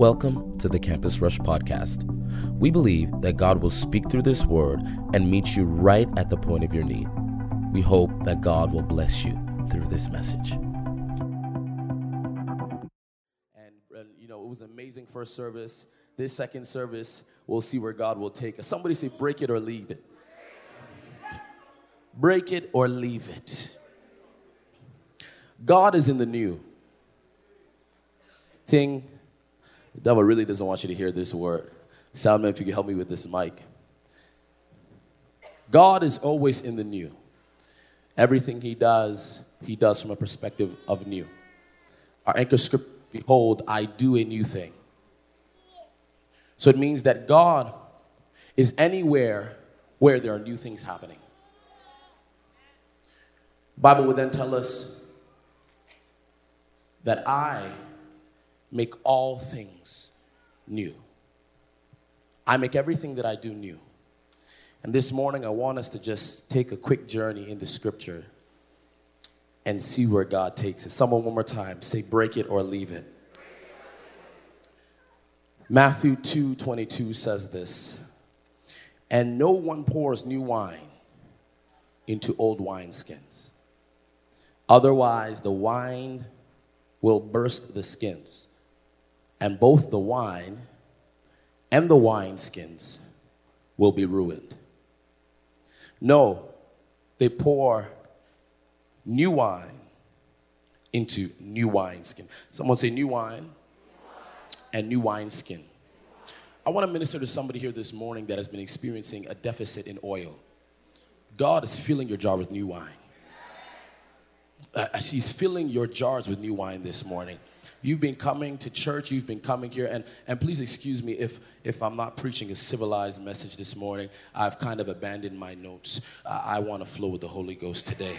Welcome to the Campus Rush podcast. We believe that God will speak through this word and meet you right at the point of your need. We hope that God will bless you through this message. And, and, you know, it was amazing first service. This second service, we'll see where God will take us. Somebody say, break it or leave it. Break it or leave it. God is in the new thing. The devil really doesn't want you to hear this word. Soundman, if you could help me with this mic. God is always in the new. Everything he does, he does from a perspective of new. Our anchor script, behold, I do a new thing. So it means that God is anywhere where there are new things happening. Bible would then tell us that I make all things new. I make everything that I do new. And this morning, I want us to just take a quick journey in the scripture and see where God takes it. Someone, one more time, say, break it or leave it. Matthew 2 22 says this, and no one pours new wine into old wineskins. Otherwise, the wine will burst the skins, and both the wine and the wineskins will be ruined. No, they pour new wine into new wineskin. Someone say new wine and new wineskin. I want to minister to somebody here this morning that has been experiencing a deficit in oil. God is filling your jar with new wine. Uh, she's filling your jars with new wine this morning. You've been coming to church, you've been coming here, and, and please excuse me if, if I'm not preaching a civilized message this morning. I've kind of abandoned my notes. Uh, I want to flow with the Holy Ghost today.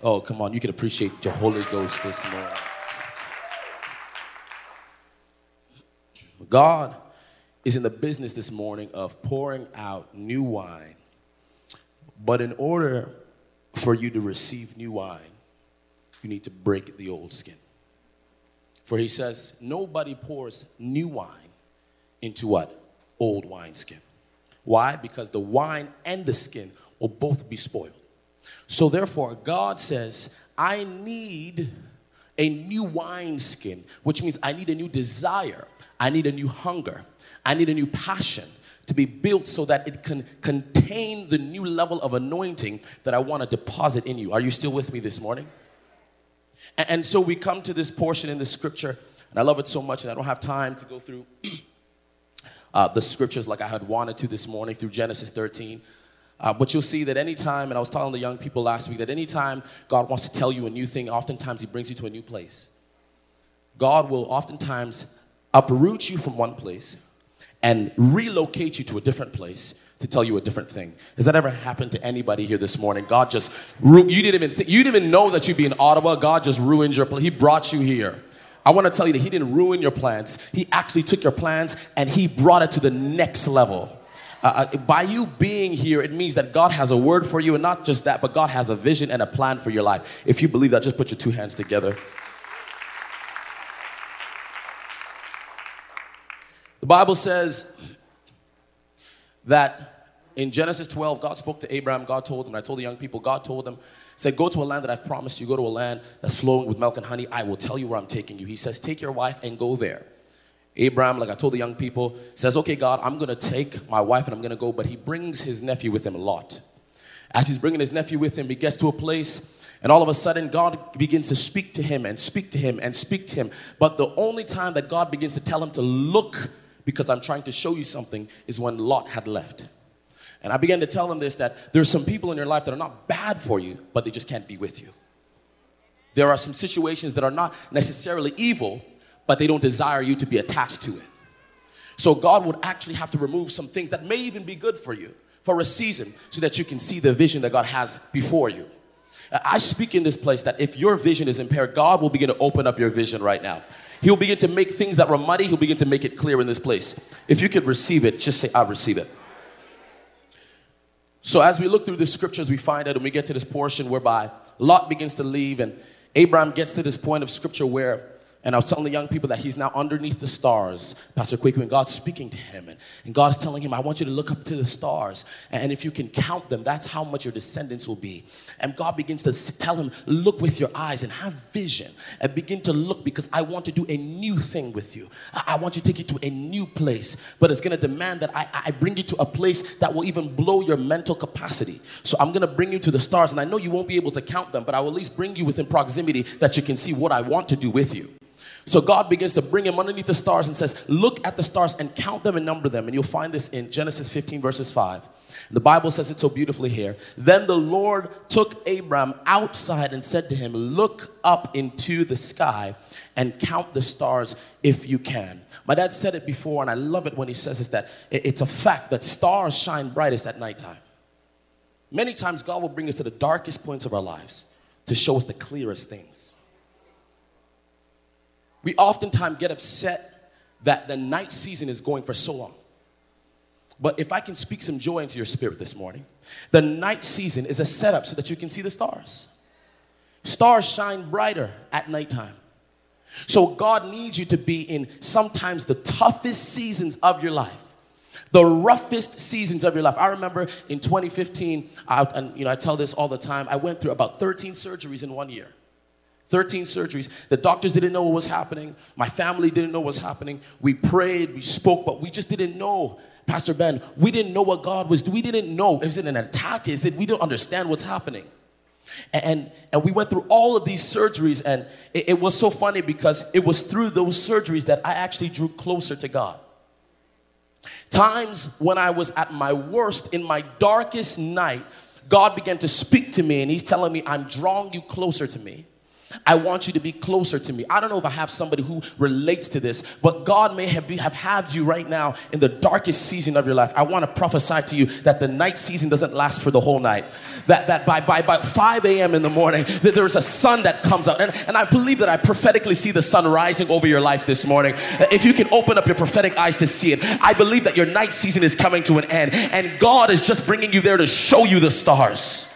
Oh, come on, you can appreciate the Holy Ghost this morning. God is in the business this morning of pouring out new wine. But in order for you to receive new wine, you need to break the old skin. For he says, nobody pours new wine into what? Old wineskin. Why? Because the wine and the skin will both be spoiled. So therefore, God says, I need a new wineskin, which means I need a new desire, I need a new hunger, I need a new passion to be built so that it can contain the new level of anointing that I want to deposit in you. Are you still with me this morning? And, so we come to this portion in the scripture, and I love it so much, and I don't have time to go through uh, the scriptures like I had wanted to this morning through Genesis 13. Uh, but you'll see that anytime, and I was telling the young people last week that anytime God wants to tell you a new thing, oftentimes He brings you to a new place. God will oftentimes uproot you from one place and relocate you to a different place to tell you a different thing. Has that ever happened to anybody here this morning? God just you didn't even think, you didn't even know that you'd be in Ottawa. God just ruined your. He brought you here. I want to tell you that He didn't ruin your plans. He actually took your plans and He brought it to the next level. Uh, uh, by you being here, it means that God has a word for you, and not just that, but God has a vision and a plan for your life. If you believe that, just put your two hands together. The Bible says that in Genesis 12, God spoke to Abraham. God told him, and I told the young people, God told them, said, Go to a land that I've promised you, go to a land that's flowing with milk and honey. I will tell you where I'm taking you. He says, Take your wife and go there. Abraham, like I told the young people, says, Okay, God, I'm going to take my wife and I'm going to go. But he brings his nephew with him Lot. As he's bringing his nephew with him, he gets to a place and all of a sudden, God begins to speak to him and speak to him and speak to him. But the only time that God begins to tell him to look because I'm trying to show you something is when Lot had left. And I began to tell them this that there's some people in your life that are not bad for you, but they just can't be with you. There are some situations that are not necessarily evil, but they don't desire you to be attached to it. So God would actually have to remove some things that may even be good for you for a season so that you can see the vision that God has before you. I speak in this place that if your vision is impaired, God will begin to open up your vision right now. He'll begin to make things that were muddy, he'll begin to make it clear in this place. If you could receive it, just say, I receive it. So as we look through the scriptures, we find that and we get to this portion whereby Lot begins to leave and Abraham gets to this point of scripture where And I was telling the young people that he's now underneath the stars, Pastor and God's speaking to him. And, and God is telling him, I want you to look up to the stars. And if you can count them, that's how much your descendants will be. And God begins to tell him, Look with your eyes and have vision and begin to look because I want to do a new thing with you. I, I want to take you to a new place, but it's going to demand that I, I bring you to a place that will even blow your mental capacity. So I'm going to bring you to the stars. And I know you won't be able to count them, but I will at least bring you within proximity that you can see what I want to do with you. So God begins to bring him underneath the stars and says, Look at the stars and count them and number them. And you'll find this in Genesis 15, verses 5. The Bible says it so beautifully here. Then the Lord took Abram outside and said to him, Look up into the sky and count the stars if you can. My dad said it before, and I love it when he says this that it's a fact that stars shine brightest at nighttime. Many times, God will bring us to the darkest points of our lives to show us the clearest things. We oftentimes get upset that the night season is going for so long. But if I can speak some joy into your spirit this morning, the night season is a setup so that you can see the stars. Stars shine brighter at nighttime. So God needs you to be in sometimes the toughest seasons of your life. The roughest seasons of your life. I remember in 2015, I, and you know I tell this all the time. I went through about 13 surgeries in one year. 13 surgeries. The doctors didn't know what was happening. My family didn't know what was happening. We prayed, we spoke, but we just didn't know. Pastor Ben, we didn't know what God was. We didn't know. Is it an attack? Is it we don't understand what's happening? And, and we went through all of these surgeries, and it, it was so funny because it was through those surgeries that I actually drew closer to God. Times when I was at my worst, in my darkest night, God began to speak to me, and He's telling me, I'm drawing you closer to me. I want you to be closer to me. I don't know if I have somebody who relates to this, but God may have, be, have had you right now in the darkest season of your life. I want to prophesy to you that the night season doesn't last for the whole night. That, that by, by, by 5 a.m. in the morning, that there's a sun that comes out. And, and I believe that I prophetically see the sun rising over your life this morning. If you can open up your prophetic eyes to see it, I believe that your night season is coming to an end. And God is just bringing you there to show you the stars.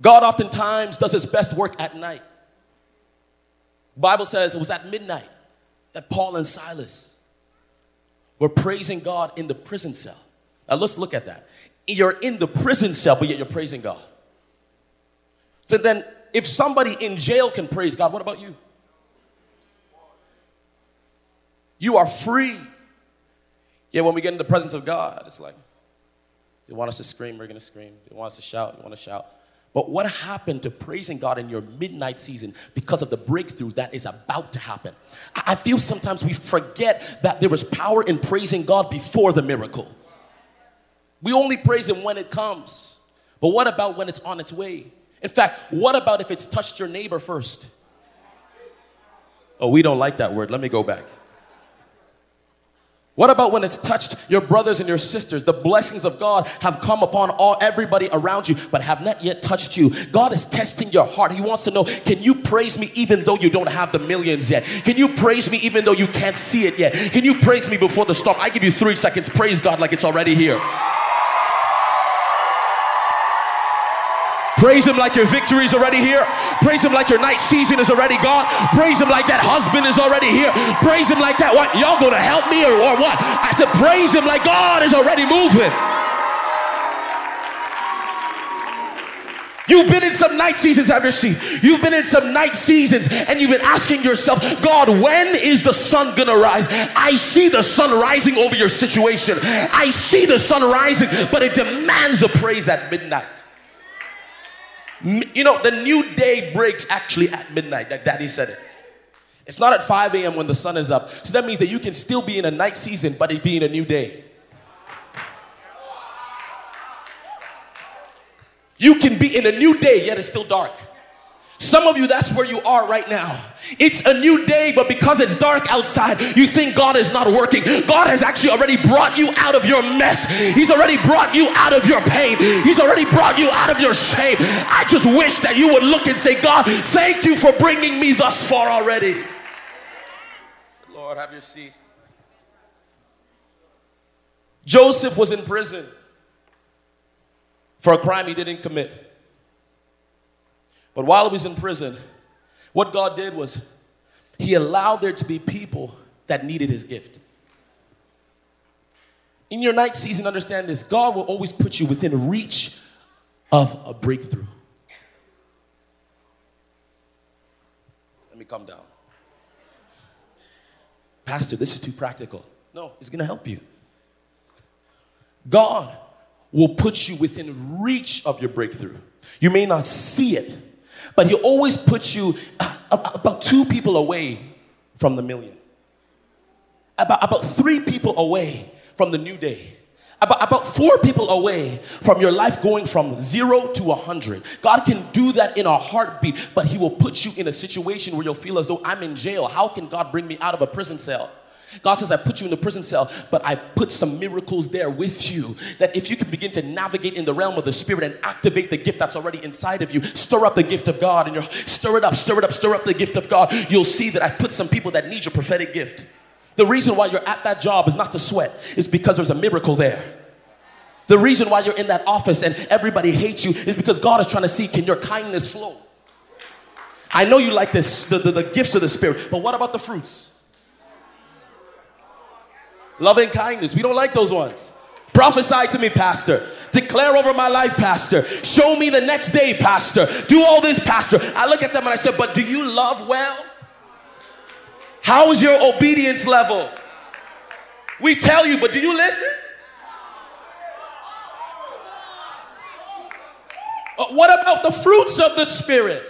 God oftentimes does his best work at night. Bible says it was at midnight that Paul and Silas were praising God in the prison cell. Now let's look at that. You're in the prison cell, but yet you're praising God. So then, if somebody in jail can praise God, what about you? You are free. Yeah, when we get in the presence of God, it's like, they want us to scream, we're gonna scream. They want us to shout, we wanna shout. But what happened to praising God in your midnight season because of the breakthrough that is about to happen? I feel sometimes we forget that there was power in praising God before the miracle. We only praise Him when it comes. But what about when it's on its way? In fact, what about if it's touched your neighbor first? Oh, we don't like that word. Let me go back. What about when it's touched your brothers and your sisters? The blessings of God have come upon all everybody around you, but have not yet touched you. God is testing your heart. He wants to know, can you praise me even though you don't have the millions yet? Can you praise me even though you can't see it yet? Can you praise me before the storm? I give you three seconds. Praise God like it's already here. Praise Him like your victory is already here. Praise Him like your night season is already gone. Praise Him like that husband is already here. Praise Him like that. What? Y'all gonna help me or, or what? I said, praise Him like God is already moving. You've been in some night seasons, have you seen? You've been in some night seasons and you've been asking yourself, God, when is the sun gonna rise? I see the sun rising over your situation. I see the sun rising, but it demands a praise at midnight. You know, the new day breaks actually at midnight, like daddy said it. It's not at 5 a.m. when the sun is up. So that means that you can still be in a night season, but it be in a new day. You can be in a new day, yet it's still dark. Some of you, that's where you are right now. It's a new day, but because it's dark outside, you think God is not working. God has actually already brought you out of your mess. He's already brought you out of your pain. He's already brought you out of your shame. I just wish that you would look and say, God, thank you for bringing me thus far already. Lord, have your seat. Joseph was in prison for a crime he didn't commit. But while he was in prison, What God did was, He allowed there to be people that needed His gift. In your night season, understand this God will always put you within reach of a breakthrough. Let me come down. Pastor, this is too practical. No, it's gonna help you. God will put you within reach of your breakthrough. You may not see it, but He'll always puts you uh, about two people away from the million, about, about three people away from the new day. About, about four people away from your life going from zero to a hundred. God can do that in a heartbeat, but He will put you in a situation where you'll feel as though I'm in jail. How can God bring me out of a prison cell? God says, I put you in the prison cell, but I put some miracles there with you. That if you can begin to navigate in the realm of the Spirit and activate the gift that's already inside of you, stir up the gift of God, and you stir it up, stir it up, stir up the gift of God, you'll see that I've put some people that need your prophetic gift. The reason why you're at that job is not to sweat, it's because there's a miracle there. The reason why you're in that office and everybody hates you is because God is trying to see can your kindness flow. I know you like this, the, the, the gifts of the Spirit, but what about the fruits? Loving kindness, we don't like those ones. Prophesy to me, Pastor. Declare over my life, Pastor. Show me the next day, Pastor. Do all this, Pastor. I look at them and I said, But do you love well? How is your obedience level? We tell you, but do you listen? Uh, what about the fruits of the Spirit?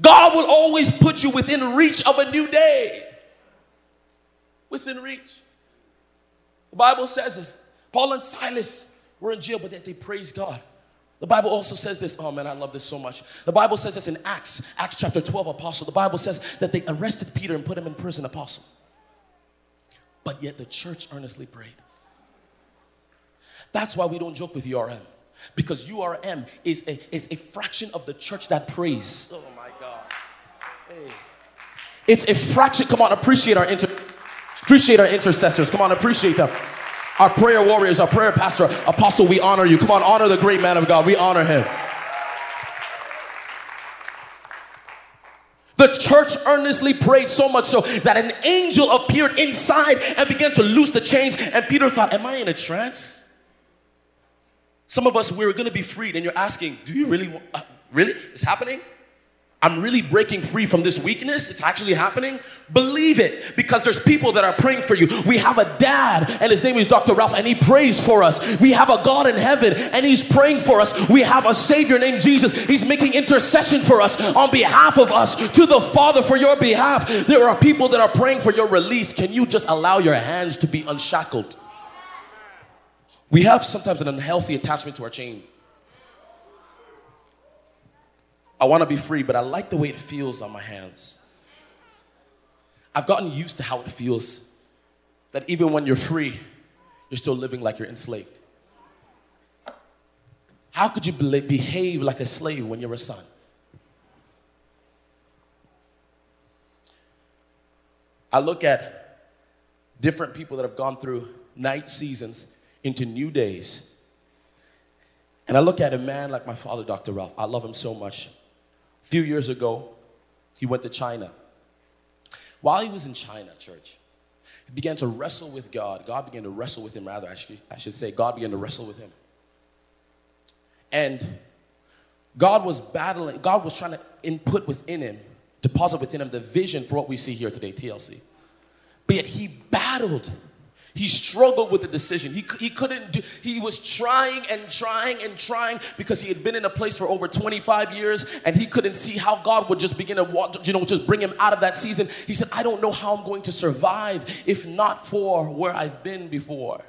God will always put you within reach of a new day. Within reach. The Bible says it. Paul and Silas were in jail, but that they praised God. The Bible also says this. Oh man, I love this so much. The Bible says this in Acts, Acts chapter 12, apostle. The Bible says that they arrested Peter and put him in prison, apostle. But yet the church earnestly prayed. That's why we don't joke with URM. Because URM is a, is a fraction of the church that prays. Oh my God. Hey. It's a fraction. Come on, appreciate our inter- appreciate our intercessors. Come on, appreciate them. Our prayer warriors, our prayer pastor, apostle, we honor you. Come on, honor the great man of God. We honor him. The church earnestly prayed so much so that an angel appeared inside and began to loose the chains. And Peter thought, Am I in a trance? Some of us, we are going to be freed, and you're asking, Do you really, uh, really? It's happening? I'm really breaking free from this weakness. It's actually happening. Believe it because there's people that are praying for you. We have a dad and his name is Dr. Ralph and he prays for us. We have a God in heaven and he's praying for us. We have a Savior named Jesus. He's making intercession for us on behalf of us to the Father for your behalf. There are people that are praying for your release. Can you just allow your hands to be unshackled? We have sometimes an unhealthy attachment to our chains. I want to be free, but I like the way it feels on my hands. I've gotten used to how it feels that even when you're free, you're still living like you're enslaved. How could you behave like a slave when you're a son? I look at different people that have gone through night seasons into new days. And I look at a man like my father, Dr. Ralph. I love him so much. A few years ago, he went to China. While he was in China, church, he began to wrestle with God. God began to wrestle with him, rather, I should, I should say, God began to wrestle with him. And God was battling, God was trying to input within him, deposit within him the vision for what we see here today, TLC. But yet he battled he struggled with the decision. He, he couldn't do, he was trying and trying and trying because he had been in a place for over 25 years and he couldn't see how God would just begin to, walk, you know, just bring him out of that season. He said, I don't know how I'm going to survive if not for where I've been before.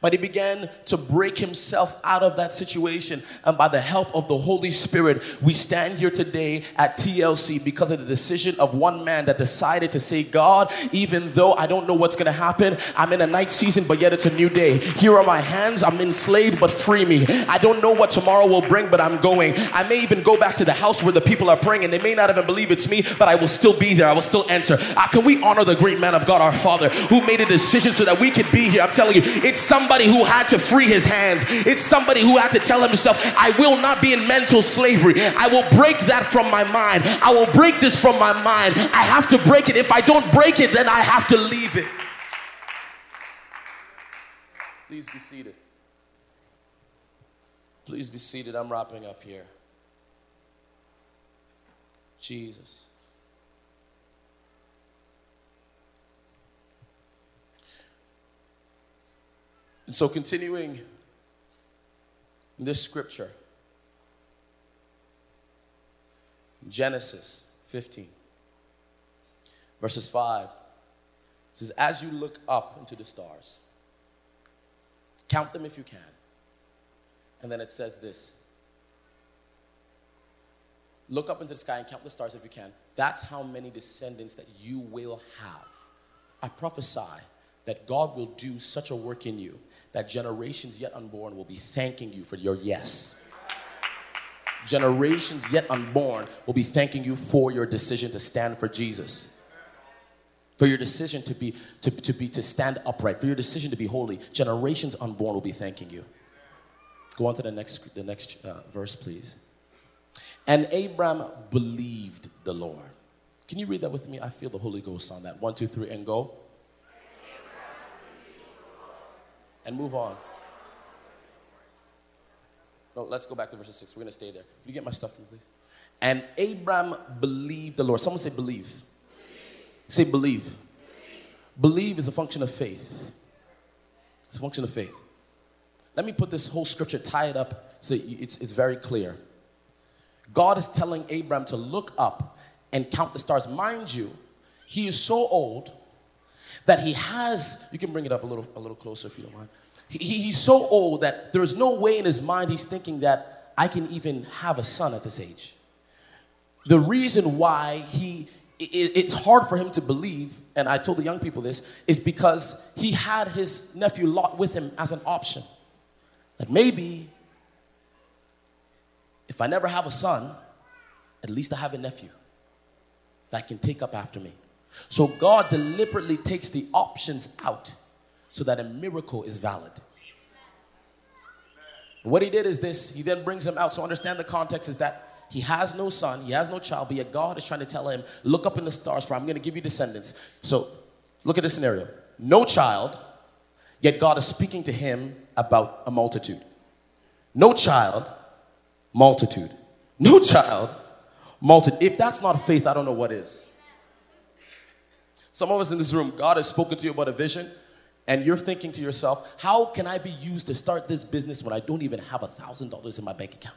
But he began to break himself out of that situation. And by the help of the Holy Spirit, we stand here today at TLC because of the decision of one man that decided to say, God, even though I don't know what's going to happen, I'm in a night season, but yet it's a new day. Here are my hands. I'm enslaved, but free me. I don't know what tomorrow will bring, but I'm going. I may even go back to the house where the people are praying and they may not even believe it's me, but I will still be there. I will still enter. Uh, can we honor the great man of God, our Father, who made a decision so that we could be here? I'm telling you, it's some somebody who had to free his hands. It's somebody who had to tell himself, I will not be in mental slavery. I will break that from my mind. I will break this from my mind. I have to break it. If I don't break it, then I have to leave it. Please be seated. Please be seated. I'm wrapping up here. Jesus. And so, continuing in this scripture, Genesis 15, verses 5, says, As you look up into the stars, count them if you can. And then it says this Look up into the sky and count the stars if you can. That's how many descendants that you will have. I prophesy that God will do such a work in you that generations yet unborn will be thanking you for your yes. Generations yet unborn will be thanking you for your decision to stand for Jesus. For your decision to be to, to be to stand upright, for your decision to be holy, generations unborn will be thanking you. Go on to the next the next uh, verse, please. And Abram believed the Lord. Can you read that with me? I feel the Holy Ghost on that. One, two, three, and go. And move on. No, let's go back to verse 6. We're going to stay there. Can you get my stuff, please? And Abram believed the Lord. Someone say believe. believe. Say believe. believe. Believe is a function of faith. It's a function of faith. Let me put this whole scripture, tie it up so it's, it's very clear. God is telling Abram to look up and count the stars. Mind you, he is so old that he has, you can bring it up a little, a little closer if you don't mind. He, he's so old that there's no way in his mind he's thinking that I can even have a son at this age. The reason why he, it's hard for him to believe, and I told the young people this, is because he had his nephew Lot with him as an option. That maybe if I never have a son, at least I have a nephew that can take up after me. So God deliberately takes the options out so that a miracle is valid. What he did is this he then brings him out. So understand the context is that he has no son, he has no child, but yet God is trying to tell him, Look up in the stars, for I'm going to give you descendants. So look at this scenario no child, yet God is speaking to him about a multitude. No child, multitude. No child, multitude. If that's not faith, I don't know what is. Some of us in this room, God has spoken to you about a vision, and you're thinking to yourself, how can I be used to start this business when I don't even have a thousand dollars in my bank account?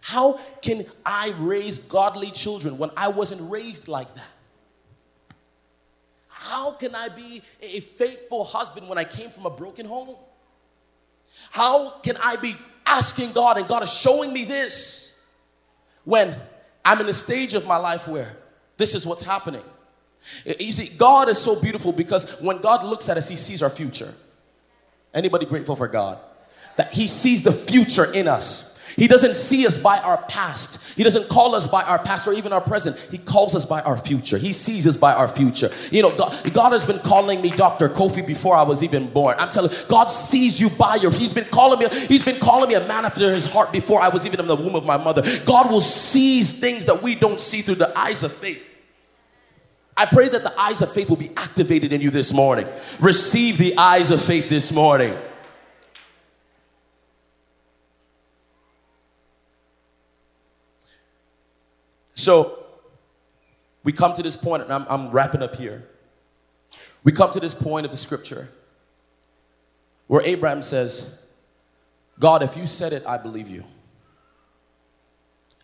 How can I raise godly children when I wasn't raised like that? How can I be a faithful husband when I came from a broken home? How can I be asking God and God is showing me this when I'm in a stage of my life where this is what's happening? You see, God is so beautiful because when God looks at us, He sees our future. Anybody grateful for God? That He sees the future in us. He doesn't see us by our past. He doesn't call us by our past or even our present. He calls us by our future. He sees us by our future. You know, God, God has been calling me Dr. Kofi before I was even born. I'm telling you, God sees you by your He's been calling me, He's been calling me a man after his heart before I was even in the womb of my mother. God will seize things that we don't see through the eyes of faith. I pray that the eyes of faith will be activated in you this morning. Receive the eyes of faith this morning. So, we come to this point, and I'm, I'm wrapping up here. We come to this point of the scripture where Abraham says, God, if you said it, I believe you.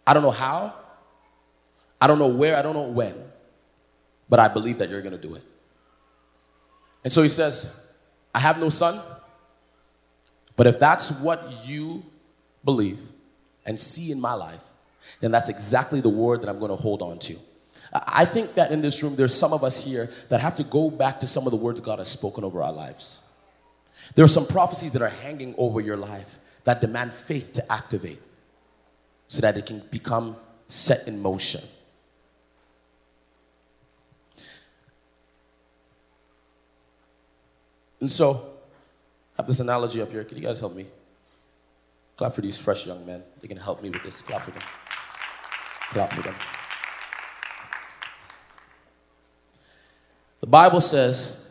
I don't know how, I don't know where, I don't know when but I believe that you're going to do it. And so he says, I have no son, but if that's what you believe and see in my life, then that's exactly the word that I'm going to hold on to. I think that in this room, there's some of us here that have to go back to some of the words God has spoken over our lives. There are some prophecies that are hanging over your life that demand faith to activate so that it can become set in motion. And so, I have this analogy up here. Can you guys help me? Clap for these fresh young men. They can help me with this. Clap for them. Clap for them. The Bible says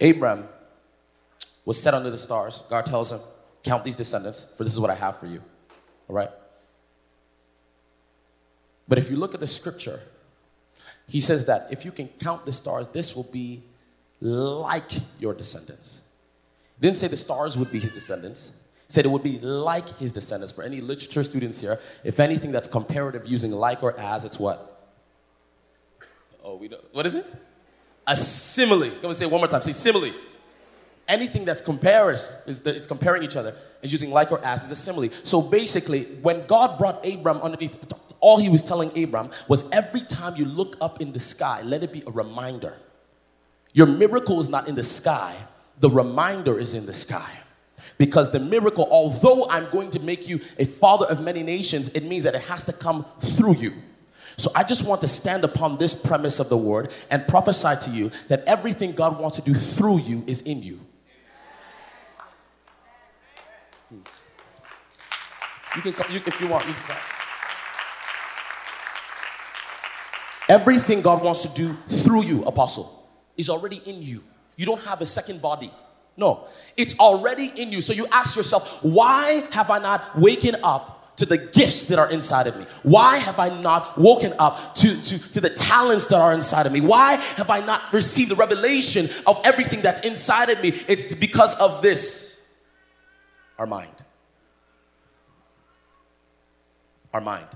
Abram was set under the stars. God tells him, Count these descendants, for this is what I have for you. All right? But if you look at the scripture, he says that if you can count the stars, this will be like your descendants. He didn't say the stars would be his descendants. He said it would be like his descendants. For any literature students here, if anything that's comparative using like or as, it's what? Oh, we don't. What is it? A simile. Come and say it one more time. Say simile. Anything that's compares is that it's comparing each other and using like or as is a simile. So basically, when God brought Abram underneath, all he was telling Abram was every time you look up in the sky, let it be a reminder. Your miracle is not in the sky, the reminder is in the sky. Because the miracle, although I'm going to make you a father of many nations, it means that it has to come through you. So I just want to stand upon this premise of the word and prophesy to you that everything God wants to do through you is in you. You can come, you, if you want, you can come. Everything God wants to do through you, apostle, is already in you. You don't have a second body. No, it's already in you. So you ask yourself, why have I not waken up to the gifts that are inside of me? Why have I not woken up to, to, to the talents that are inside of me? Why have I not received the revelation of everything that's inside of me? It's because of this our mind. Our mind.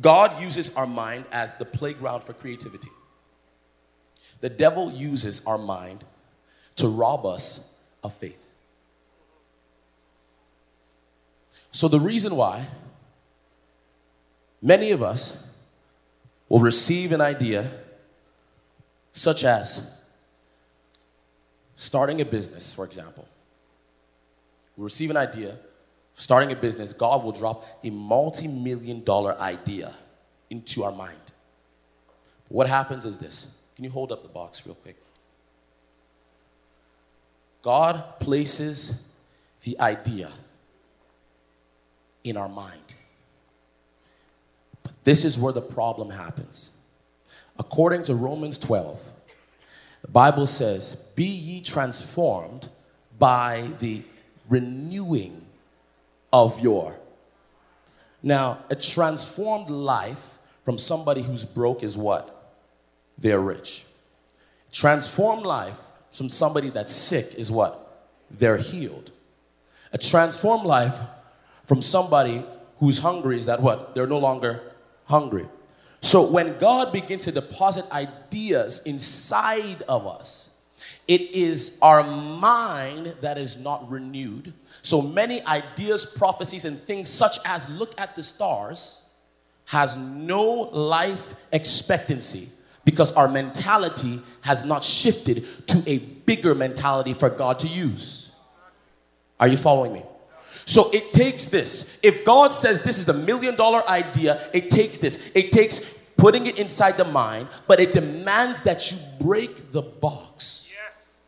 God uses our mind as the playground for creativity. The devil uses our mind to rob us of faith. So, the reason why many of us will receive an idea such as starting a business, for example, we receive an idea, starting a business, God will drop a multi million dollar idea into our mind. What happens is this. Can you hold up the box real quick? God places the idea in our mind. But this is where the problem happens. According to Romans 12, the Bible says, Be ye transformed by the renewing of your. Now, a transformed life from somebody who's broke is what? They're rich. Transformed life from somebody that's sick is what? They're healed. A transformed life from somebody who's hungry is that what? They're no longer hungry. So when God begins to deposit ideas inside of us, it is our mind that is not renewed. So many ideas, prophecies, and things such as look at the stars has no life expectancy because our mentality has not shifted to a bigger mentality for God to use. Are you following me? So it takes this. If God says this is a million dollar idea, it takes this. It takes putting it inside the mind, but it demands that you break the box. Yes.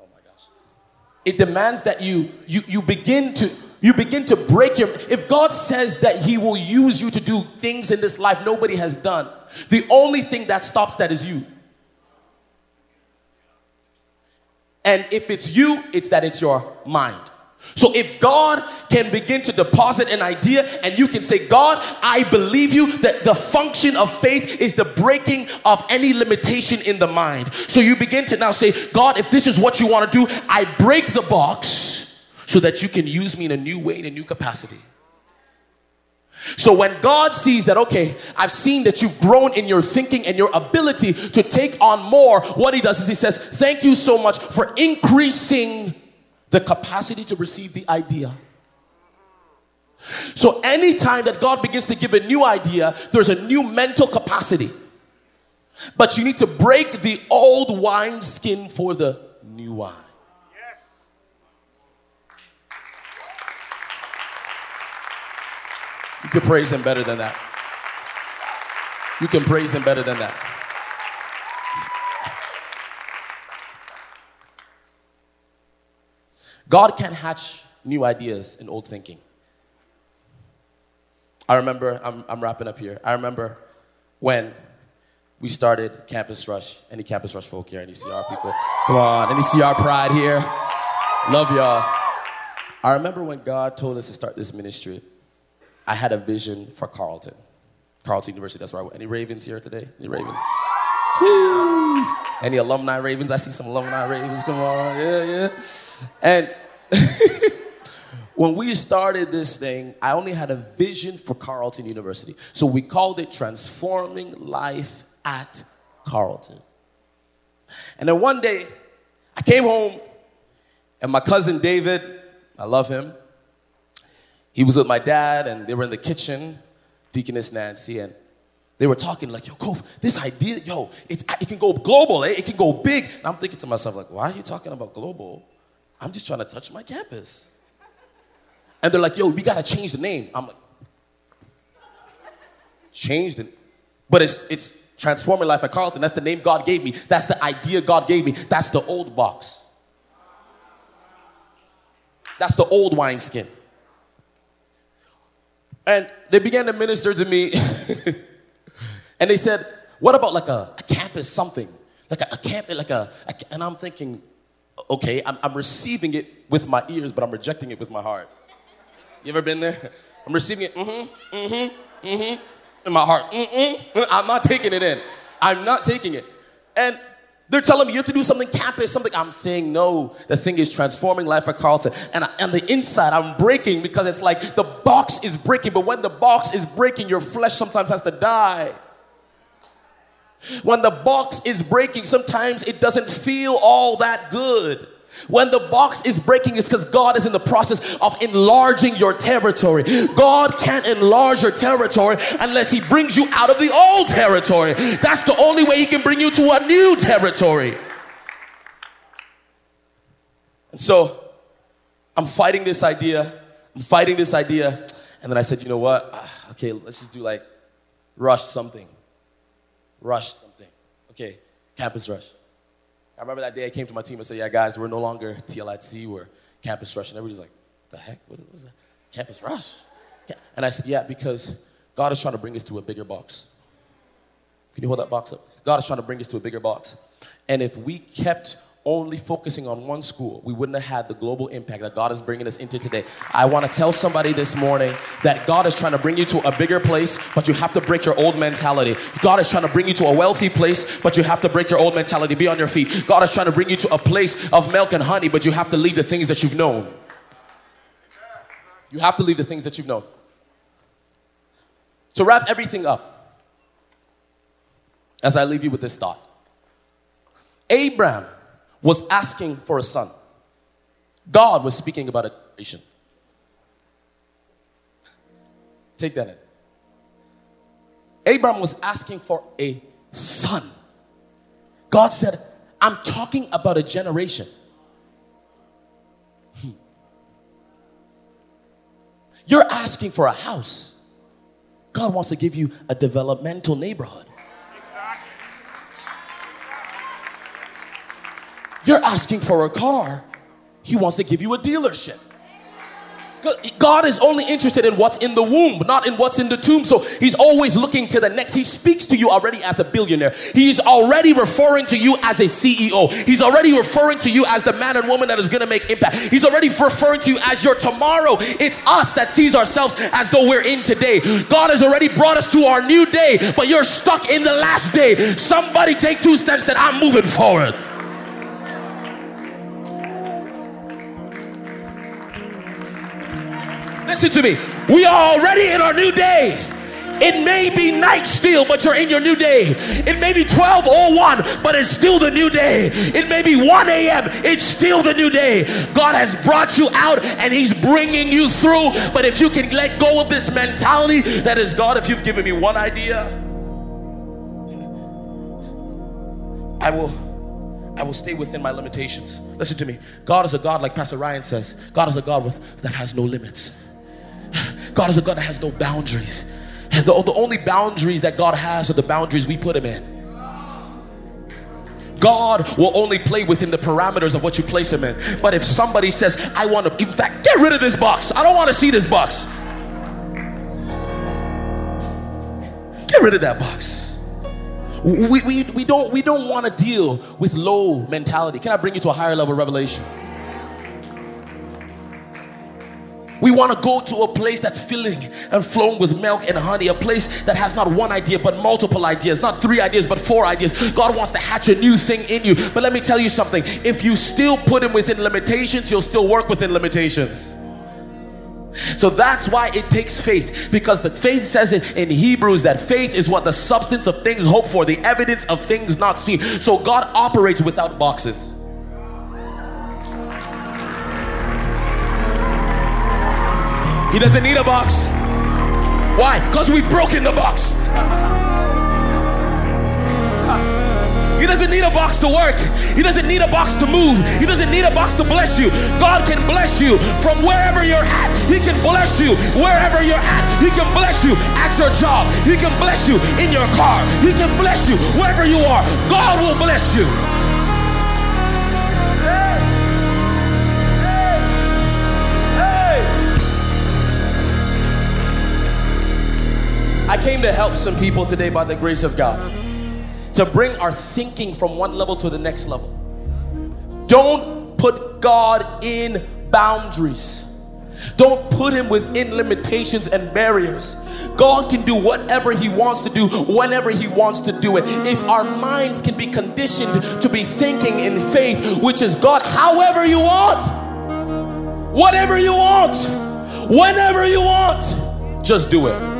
Oh my gosh. It demands that you you you begin to you begin to break your if god says that he will use you to do things in this life nobody has done the only thing that stops that is you And if it's you, it's that it's your mind. So if God can begin to deposit an idea and you can say, God, I believe you that the function of faith is the breaking of any limitation in the mind. So you begin to now say, God, if this is what you want to do, I break the box so that you can use me in a new way, in a new capacity. So when God sees that, okay, I've seen that you've grown in your thinking and your ability to take on more, what he does is he says, Thank you so much for increasing the capacity to receive the idea. So anytime that God begins to give a new idea, there's a new mental capacity. But you need to break the old wine skin for the new wine. You can praise him better than that. You can praise him better than that. God can hatch new ideas in old thinking. I remember, I'm, I'm wrapping up here. I remember when we started Campus Rush. Any Campus Rush folk here? Any CR people? Come on, any CR pride here? Love y'all. I remember when God told us to start this ministry, I had a vision for Carleton. Carleton University, that's where I went. Any Ravens here today? Any Ravens? Jeez. Any alumni Ravens? I see some alumni Ravens. Come on. Yeah, yeah. And when we started this thing, I only had a vision for Carleton University. So we called it Transforming Life at Carleton. And then one day, I came home, and my cousin David, I love him, he was with my dad, and they were in the kitchen, Deaconess Nancy, and they were talking like, yo, Kof, this idea, yo, it's, it can go global, eh? it can go big. And I'm thinking to myself, like, why are you talking about global? I'm just trying to touch my campus. And they're like, yo, we gotta change the name. I'm like, change the But it's it's transforming life at Carleton. That's the name God gave me. That's the idea God gave me. That's the old box. That's the old wineskin. And they began to minister to me. and they said, what about like a, a campus something? Like a, a camp, like a, a, and I'm thinking, okay, I'm, I'm receiving it with my ears, but I'm rejecting it with my heart. You ever been there? I'm receiving it, mm-hmm, mm-hmm, mm-hmm, in my heart. Mm-mm, I'm not taking it in. I'm not taking it. And they're telling me you have to do something campus, something. I'm saying no. The thing is transforming life at Carleton. And on the inside, I'm breaking because it's like the box is breaking. But when the box is breaking, your flesh sometimes has to die. When the box is breaking, sometimes it doesn't feel all that good. When the box is breaking, it's because God is in the process of enlarging your territory. God can't enlarge your territory unless He brings you out of the old territory. That's the only way He can bring you to a new territory. And so I'm fighting this idea. I'm fighting this idea. And then I said, you know what? Ah, okay, let's just do like rush something. Rush something. Okay, campus rush. I remember that day I came to my team and said, Yeah, guys, we're no longer TLIT, we're Campus Rush. And everybody's like, The heck? What is that? Campus Rush? And I said, Yeah, because God is trying to bring us to a bigger box. Can you hold that box up? God is trying to bring us to a bigger box. And if we kept only focusing on one school, we wouldn't have had the global impact that God is bringing us into today. I want to tell somebody this morning that God is trying to bring you to a bigger place, but you have to break your old mentality. God is trying to bring you to a wealthy place, but you have to break your old mentality. Be on your feet. God is trying to bring you to a place of milk and honey, but you have to leave the things that you've known. You have to leave the things that you've known. To wrap everything up, as I leave you with this thought Abraham was asking for a son. God was speaking about a nation. Take that in. Abraham was asking for a son. God said, I'm talking about a generation. Hmm. You're asking for a house. God wants to give you a developmental neighborhood. You're asking for a car, He wants to give you a dealership. God is only interested in what's in the womb, not in what's in the tomb. So he's always looking to the next. He speaks to you already as a billionaire. He's already referring to you as a CEO. He's already referring to you as the man and woman that is going to make impact. He's already referring to you as your tomorrow. It's us that sees ourselves as though we're in today. God has already brought us to our new day, but you're stuck in the last day. Somebody take two steps and I'm moving forward. Listen to me. We are already in our new day. It may be night still, but you're in your new day. It may be 12 or 1, but it's still the new day. It may be 1 a.m. It's still the new day. God has brought you out and He's bringing you through. But if you can let go of this mentality, that is God. If you've given me one idea, I will. I will stay within my limitations. Listen to me. God is a God, like Pastor Ryan says. God is a God with, that has no limits. God is a God that has no boundaries. And the, the only boundaries that God has are the boundaries we put Him in. God will only play within the parameters of what you place him in. But if somebody says, I want to, in fact, get rid of this box, I don't want to see this box. Get rid of that box. We, we, we don't, we don't want to deal with low mentality. Can I bring you to a higher level revelation? We want to go to a place that's filling and flowing with milk and honey, a place that has not one idea but multiple ideas, not three ideas but four ideas. God wants to hatch a new thing in you. But let me tell you something if you still put Him within limitations, you'll still work within limitations. So that's why it takes faith because the faith says it in Hebrews that faith is what the substance of things hoped for, the evidence of things not seen. So God operates without boxes. He doesn't need a box. Why? Because we've broken the box. He doesn't need a box to work. He doesn't need a box to move. He doesn't need a box to bless you. God can bless you from wherever you're at. He can bless you wherever you're at. He can bless you at your job. He can bless you in your car. He can bless you wherever you are. God will bless you. I came to help some people today by the grace of God to bring our thinking from one level to the next level. Don't put God in boundaries. Don't put him within limitations and barriers. God can do whatever he wants to do whenever he wants to do it. If our minds can be conditioned to be thinking in faith, which is God, however you want, whatever you want, whenever you want, just do it.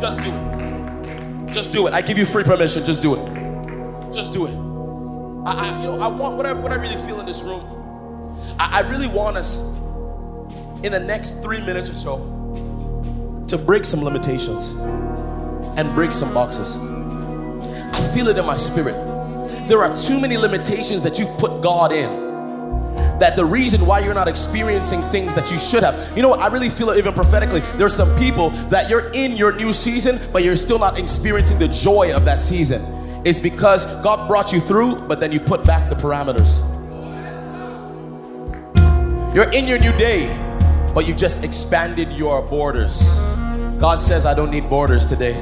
Just do it. Just do it. I give you free permission. Just do it. Just do it. I, I you know, I want what I, what I really feel in this room. I, I really want us in the next three minutes or so to break some limitations and break some boxes. I feel it in my spirit. There are too many limitations that you've put God in that the reason why you're not experiencing things that you should have. You know what? I really feel it even prophetically. There's some people that you're in your new season, but you're still not experiencing the joy of that season. It's because God brought you through, but then you put back the parameters. You're in your new day, but you just expanded your borders. God says, I don't need borders today.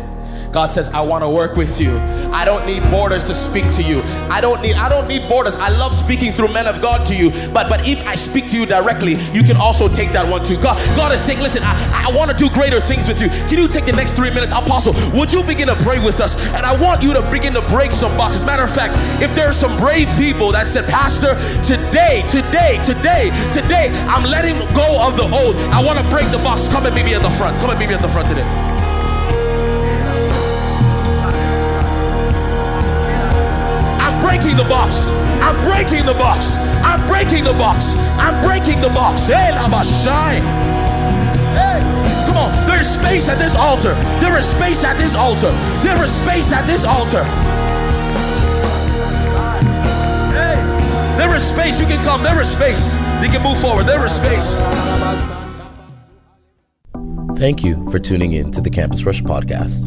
God says, I want to work with you. I don't need borders to speak to you. I don't need I don't need borders. I love speaking through men of God to you. But but if I speak to you directly, you can also take that one too. God, God is saying, listen, I, I want to do greater things with you. Can you take the next three minutes? Apostle, would you begin to pray with us? And I want you to begin to break some boxes. Matter of fact, if there are some brave people that said, Pastor, today, today, today, today, I'm letting go of the old. I want to break the box. Come and meet me at the front. Come and meet me at the front today. Breaking the box. I'm breaking the box. I'm breaking the box. I'm breaking the box. Hey, Labashai. Hey, come on. There's space at this altar. There is space at this altar. There is space at this altar. Hey, there is space. You can come. There is space. You can move forward. There is space. Thank you for tuning in to the Campus Rush podcast.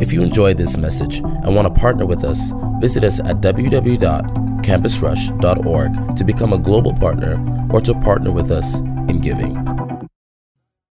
If you enjoyed this message and want to partner with us, visit us at www.campusrush.org to become a global partner or to partner with us in giving.